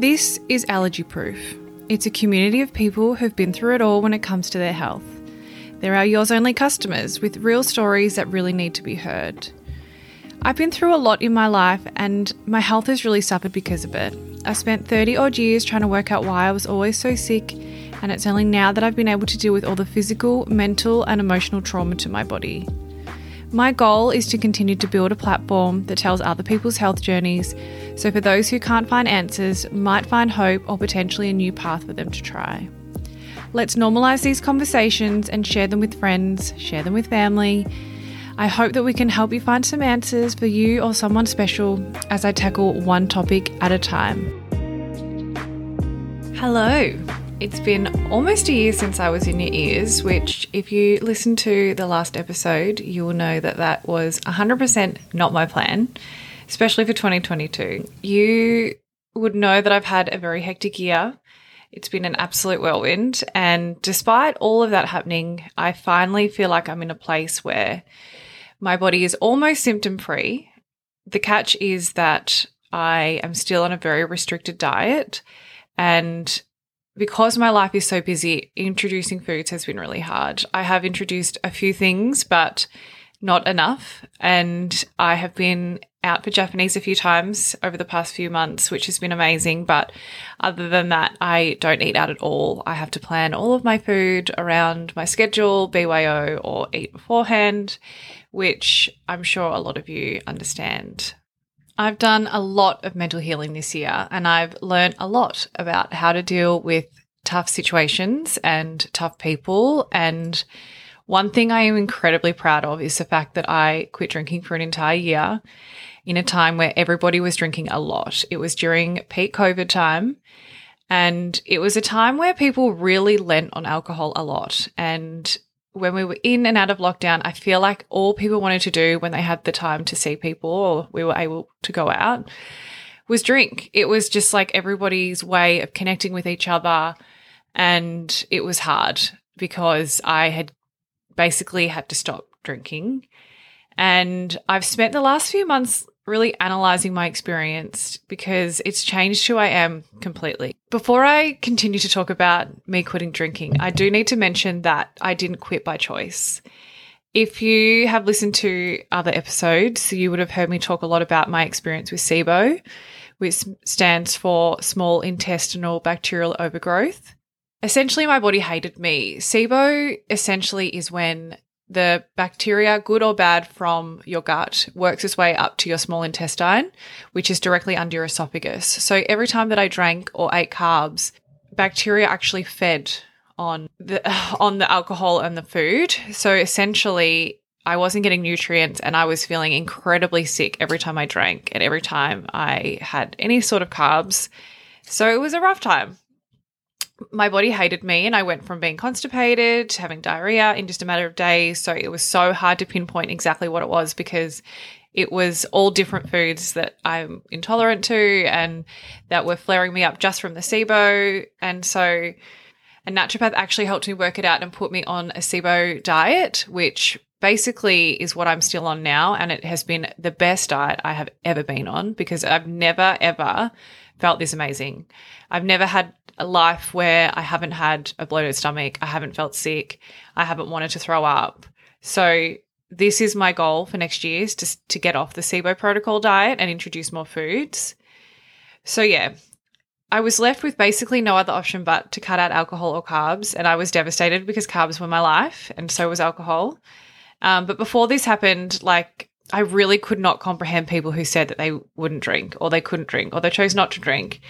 This is Allergy Proof. It's a community of people who've been through it all when it comes to their health. They're our yours only customers with real stories that really need to be heard. I've been through a lot in my life and my health has really suffered because of it. I spent 30 odd years trying to work out why I was always so sick, and it's only now that I've been able to deal with all the physical, mental, and emotional trauma to my body. My goal is to continue to build a platform that tells other people's health journeys, so for those who can't find answers, might find hope or potentially a new path for them to try. Let's normalise these conversations and share them with friends, share them with family. I hope that we can help you find some answers for you or someone special as I tackle one topic at a time. Hello. It's been almost a year since I was in your ears, which, if you listen to the last episode, you will know that that was 100% not my plan, especially for 2022. You would know that I've had a very hectic year. It's been an absolute whirlwind. And despite all of that happening, I finally feel like I'm in a place where my body is almost symptom free. The catch is that I am still on a very restricted diet. And because my life is so busy, introducing foods has been really hard. I have introduced a few things, but not enough. And I have been out for Japanese a few times over the past few months, which has been amazing. But other than that, I don't eat out at all. I have to plan all of my food around my schedule, BYO, or eat beforehand, which I'm sure a lot of you understand. I've done a lot of mental healing this year and I've learned a lot about how to deal with tough situations and tough people. And one thing I am incredibly proud of is the fact that I quit drinking for an entire year in a time where everybody was drinking a lot. It was during peak COVID time. And it was a time where people really lent on alcohol a lot. And when we were in and out of lockdown, I feel like all people wanted to do when they had the time to see people or we were able to go out was drink. It was just like everybody's way of connecting with each other. And it was hard because I had basically had to stop drinking. And I've spent the last few months really analyzing my experience because it's changed who I am completely. Before I continue to talk about me quitting drinking, I do need to mention that I didn't quit by choice. If you have listened to other episodes, you would have heard me talk a lot about my experience with SIBO, which stands for small intestinal bacterial overgrowth. Essentially, my body hated me. SIBO essentially is when the bacteria, good or bad, from your gut works its way up to your small intestine, which is directly under your esophagus. So every time that I drank or ate carbs, bacteria actually fed on the on the alcohol and the food. So essentially, I wasn't getting nutrients and I was feeling incredibly sick every time I drank and every time I had any sort of carbs. So it was a rough time my body hated me and I went from being constipated to having diarrhea in just a matter of days. So it was so hard to pinpoint exactly what it was because it was all different foods that I'm intolerant to and that were flaring me up just from the SIBO. And so a naturopath actually helped me work it out and put me on a SIBO diet, which basically is what I'm still on now. And it has been the best diet I have ever been on because I've never, ever felt this amazing. I've never had a life where I haven't had a bloated stomach, I haven't felt sick, I haven't wanted to throw up. So this is my goal for next year is to, to get off the SIBO protocol diet and introduce more foods. So yeah, I was left with basically no other option but to cut out alcohol or carbs. And I was devastated because carbs were my life and so was alcohol. Um, but before this happened, like I really could not comprehend people who said that they wouldn't drink or they couldn't drink or they chose not to drink.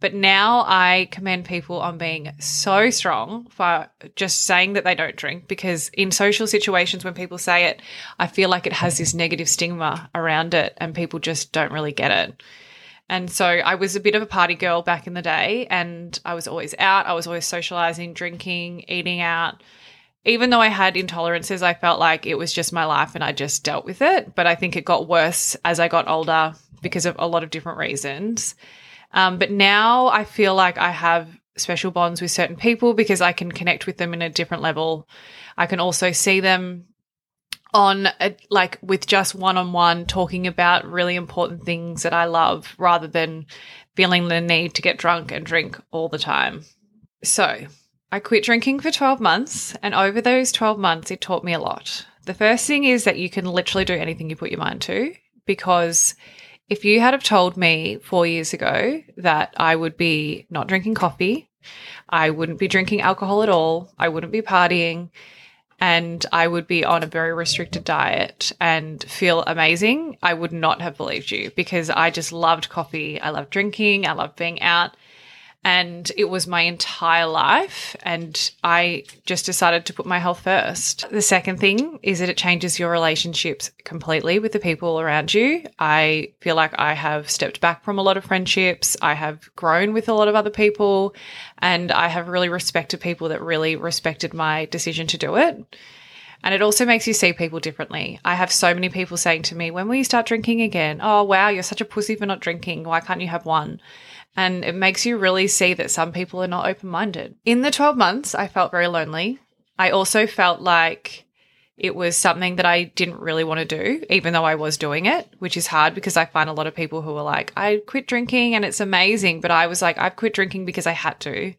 But now I commend people on being so strong for just saying that they don't drink because in social situations when people say it, I feel like it has this negative stigma around it and people just don't really get it. And so I was a bit of a party girl back in the day and I was always out, I was always socializing, drinking, eating out even though I had intolerances, I felt like it was just my life and I just dealt with it. But I think it got worse as I got older because of a lot of different reasons. Um, but now I feel like I have special bonds with certain people because I can connect with them in a different level. I can also see them on a, like with just one on one talking about really important things that I love rather than feeling the need to get drunk and drink all the time. So I quit drinking for 12 months, and over those 12 months, it taught me a lot. The first thing is that you can literally do anything you put your mind to because if you had have told me four years ago that I would be not drinking coffee, I wouldn't be drinking alcohol at all, I wouldn't be partying, and I would be on a very restricted diet and feel amazing, I would not have believed you because I just loved coffee. I loved drinking, I loved being out and it was my entire life and i just decided to put my health first. The second thing is that it changes your relationships completely with the people around you. I feel like i have stepped back from a lot of friendships. I have grown with a lot of other people and i have really respected people that really respected my decision to do it and it also makes you see people differently. I have so many people saying to me, When will you start drinking again? Oh, wow, you're such a pussy for not drinking. Why can't you have one? And it makes you really see that some people are not open minded. In the 12 months, I felt very lonely. I also felt like it was something that I didn't really want to do, even though I was doing it, which is hard because I find a lot of people who are like, I quit drinking and it's amazing. But I was like, I've quit drinking because I had to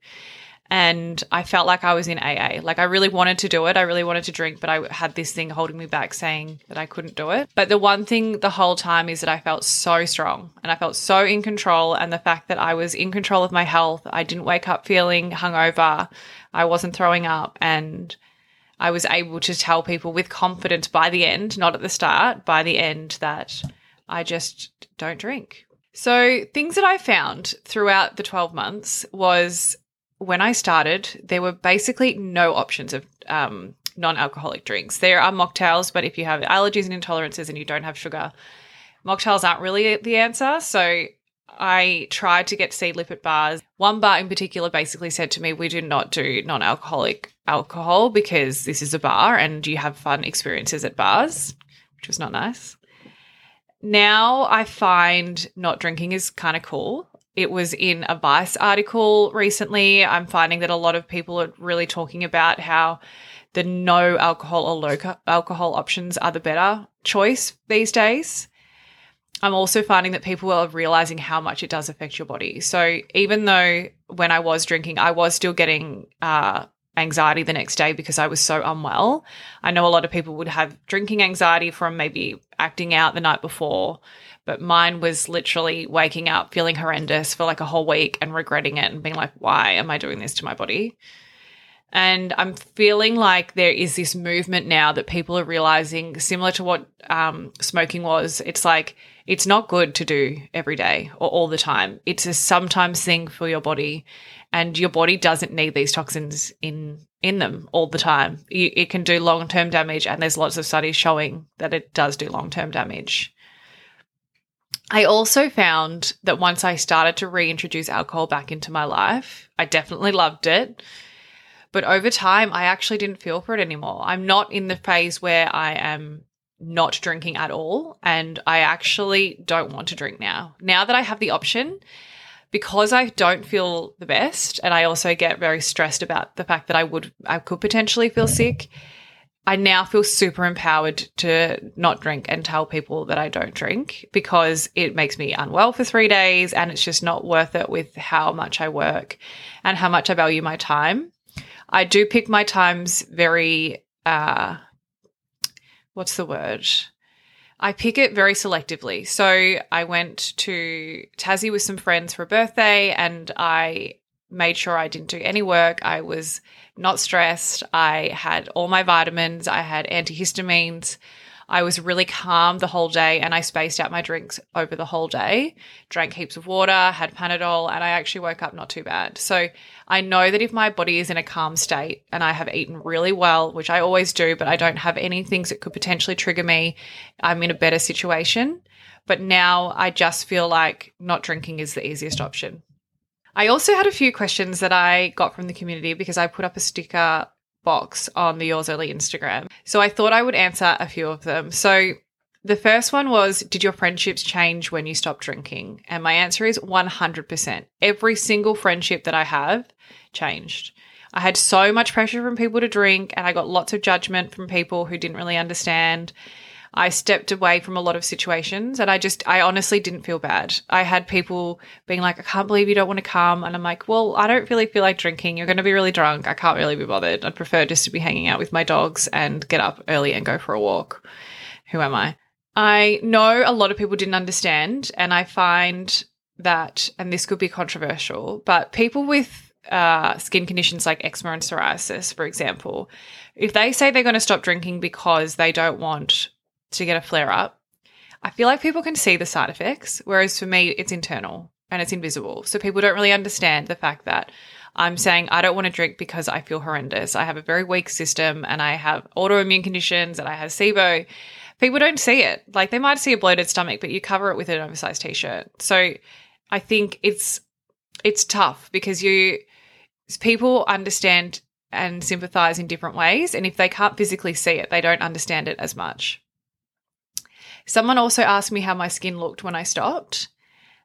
and I felt like I was in AA. Like I really wanted to do it. I really wanted to drink, but I had this thing holding me back saying that I couldn't do it. But the one thing the whole time is that I felt so strong and I felt so in control. And the fact that I was in control of my health, I didn't wake up feeling hungover, I wasn't throwing up, and I was able to tell people with confidence by the end, not at the start, by the end, that I just don't drink. So, things that I found throughout the 12 months was when I started, there were basically no options of um, non alcoholic drinks. There are mocktails, but if you have allergies and intolerances and you don't have sugar, mocktails aren't really the answer. So I tried to get Seedlip at bars. One bar in particular basically said to me, We do not do non alcoholic alcohol because this is a bar and you have fun experiences at bars, which was not nice. Now I find not drinking is kind of cool. It was in a Vice article recently. I'm finding that a lot of people are really talking about how the no alcohol or low alcohol options are the better choice these days. I'm also finding that people are realizing how much it does affect your body. So even though when I was drinking, I was still getting uh, anxiety the next day because I was so unwell. I know a lot of people would have drinking anxiety from maybe acting out the night before but mine was literally waking up feeling horrendous for like a whole week and regretting it and being like, why am I doing this to my body? And I'm feeling like there is this movement now that people are realizing, similar to what um, smoking was. It's like it's not good to do every day or all the time. It's a sometimes thing for your body, and your body doesn't need these toxins in in them all the time. It can do long term damage, and there's lots of studies showing that it does do long term damage. I also found that once I started to reintroduce alcohol back into my life, I definitely loved it. But over time, I actually didn't feel for it anymore. I'm not in the phase where I am not drinking at all. And I actually don't want to drink now. Now that I have the option, because I don't feel the best, and I also get very stressed about the fact that I would, I could potentially feel sick I now feel super empowered to not drink and tell people that I don't drink because it makes me unwell for three days and it's just not worth it with how much I work and how much I value my time. I do pick my times very, uh, what's the word? I pick it very selectively. So I went to Tassie with some friends for a birthday and I made sure I didn't do any work. I was not stressed. I had all my vitamins, I had antihistamines. I was really calm the whole day and I spaced out my drinks over the whole day. Drank heaps of water, had Panadol, and I actually woke up not too bad. So I know that if my body is in a calm state and I have eaten really well, which I always do, but I don't have any things that could potentially trigger me, I'm in a better situation. But now I just feel like not drinking is the easiest option. I also had a few questions that I got from the community because I put up a sticker box on the Yours Only Instagram. So I thought I would answer a few of them. So the first one was Did your friendships change when you stopped drinking? And my answer is 100%. Every single friendship that I have changed. I had so much pressure from people to drink, and I got lots of judgment from people who didn't really understand. I stepped away from a lot of situations and I just, I honestly didn't feel bad. I had people being like, I can't believe you don't want to come. And I'm like, well, I don't really feel like drinking. You're going to be really drunk. I can't really be bothered. I'd prefer just to be hanging out with my dogs and get up early and go for a walk. Who am I? I know a lot of people didn't understand. And I find that, and this could be controversial, but people with uh, skin conditions like eczema and psoriasis, for example, if they say they're going to stop drinking because they don't want to get a flare up, I feel like people can see the side effects. Whereas for me, it's internal and it's invisible. So people don't really understand the fact that I'm saying I don't want to drink because I feel horrendous. I have a very weak system and I have autoimmune conditions and I have SIBO. People don't see it. Like they might see a bloated stomach, but you cover it with an oversized t-shirt. So I think it's it's tough because you people understand and sympathize in different ways and if they can't physically see it, they don't understand it as much. Someone also asked me how my skin looked when I stopped.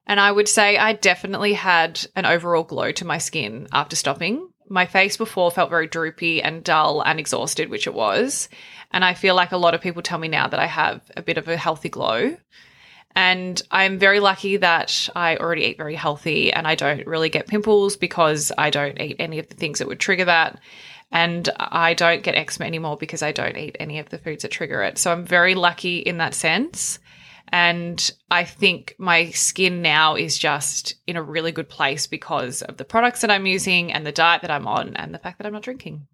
And I would say I definitely had an overall glow to my skin after stopping. My face before felt very droopy and dull and exhausted, which it was. And I feel like a lot of people tell me now that I have a bit of a healthy glow. And I'm very lucky that I already eat very healthy and I don't really get pimples because I don't eat any of the things that would trigger that. And I don't get eczema anymore because I don't eat any of the foods that trigger it. So I'm very lucky in that sense. And I think my skin now is just in a really good place because of the products that I'm using and the diet that I'm on and the fact that I'm not drinking.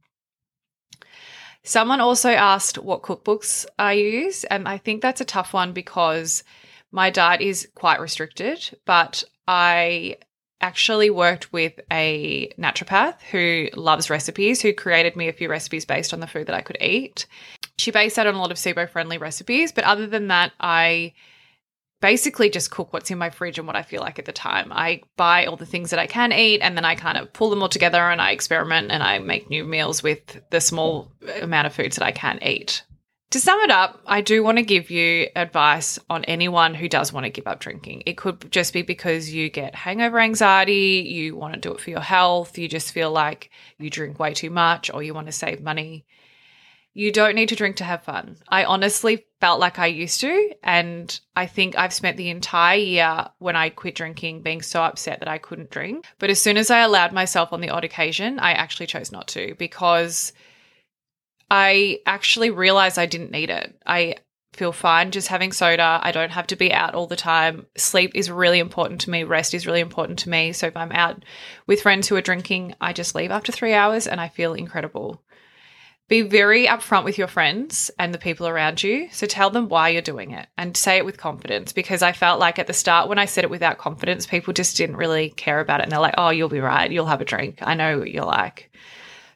Someone also asked what cookbooks I use. And I think that's a tough one because my diet is quite restricted, but I actually worked with a naturopath who loves recipes, who created me a few recipes based on the food that I could eat. She based that on a lot of SIBO friendly recipes, but other than that, I basically just cook what's in my fridge and what I feel like at the time. I buy all the things that I can eat and then I kind of pull them all together and I experiment and I make new meals with the small amount of foods that I can eat. To sum it up, I do want to give you advice on anyone who does want to give up drinking. It could just be because you get hangover anxiety, you want to do it for your health, you just feel like you drink way too much, or you want to save money. You don't need to drink to have fun. I honestly felt like I used to. And I think I've spent the entire year when I quit drinking being so upset that I couldn't drink. But as soon as I allowed myself on the odd occasion, I actually chose not to because I actually realized I didn't need it. I feel fine just having soda. I don't have to be out all the time. Sleep is really important to me. Rest is really important to me. So if I'm out with friends who are drinking, I just leave after three hours and I feel incredible. Be very upfront with your friends and the people around you. So tell them why you're doing it and say it with confidence because I felt like at the start when I said it without confidence, people just didn't really care about it. And they're like, oh, you'll be right. You'll have a drink. I know what you're like.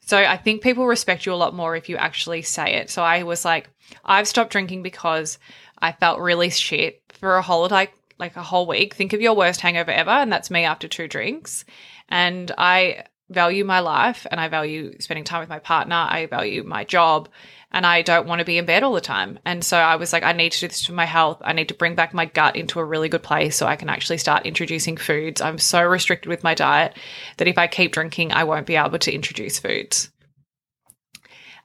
So I think people respect you a lot more if you actually say it. So I was like, I've stopped drinking because I felt really shit for a whole like like a whole week. Think of your worst hangover ever, and that's me after two drinks. And I value my life and I value spending time with my partner. I value my job and I don't want to be in bed all the time. And so I was like, I need to do this for my health. I need to bring back my gut into a really good place so I can actually start introducing foods. I'm so restricted with my diet that if I keep drinking, I won't be able to introduce foods.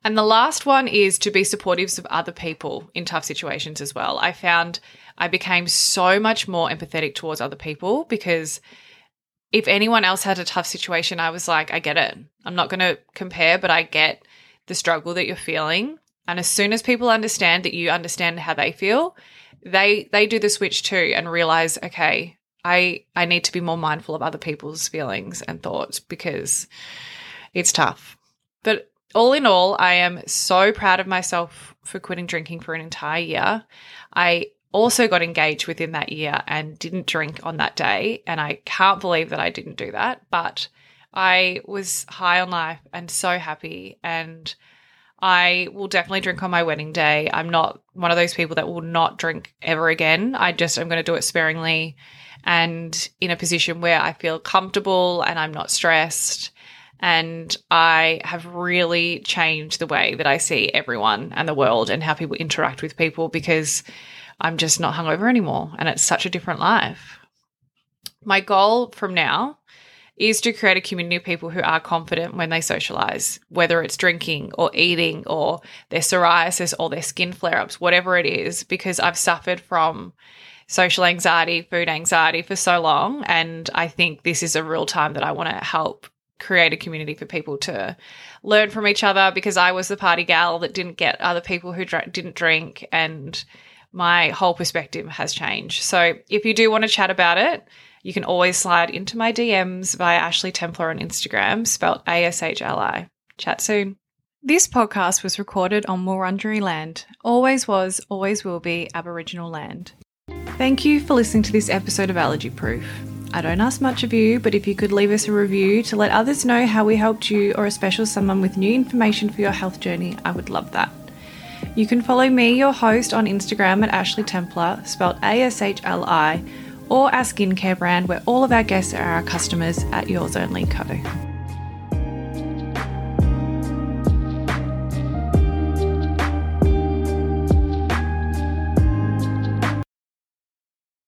And the last one is to be supportive of other people in tough situations as well. I found I became so much more empathetic towards other people because if anyone else had a tough situation, I was like, I get it. I'm not going to compare, but I get the struggle that you're feeling. And as soon as people understand that you understand how they feel, they they do the switch too and realize, okay, I I need to be more mindful of other people's feelings and thoughts because it's tough. But all in all, I am so proud of myself for quitting drinking for an entire year. I also got engaged within that year and didn't drink on that day. And I can't believe that I didn't do that. But I was high on life and so happy. And I will definitely drink on my wedding day. I'm not one of those people that will not drink ever again. I just, I'm going to do it sparingly and in a position where I feel comfortable and I'm not stressed. And I have really changed the way that I see everyone and the world and how people interact with people because I'm just not hungover anymore. And it's such a different life. My goal from now is to create a community of people who are confident when they socialize, whether it's drinking or eating or their psoriasis or their skin flare ups, whatever it is, because I've suffered from social anxiety, food anxiety for so long. And I think this is a real time that I want to help create a community for people to learn from each other because I was the party gal that didn't get other people who dr- didn't drink and my whole perspective has changed. So if you do want to chat about it, you can always slide into my DMs via Ashli Templar on Instagram, spelt A S H L I. Chat soon. This podcast was recorded on Wurundjeri land, always was, always will be Aboriginal land. Thank you for listening to this episode of Allergy Proof. I don't ask much of you, but if you could leave us a review to let others know how we helped you or a special someone with new information for your health journey, I would love that. You can follow me, your host, on Instagram at Ashli Templar, spelled A S H L I, or our skincare brand where all of our guests are our customers at Yours Only Co.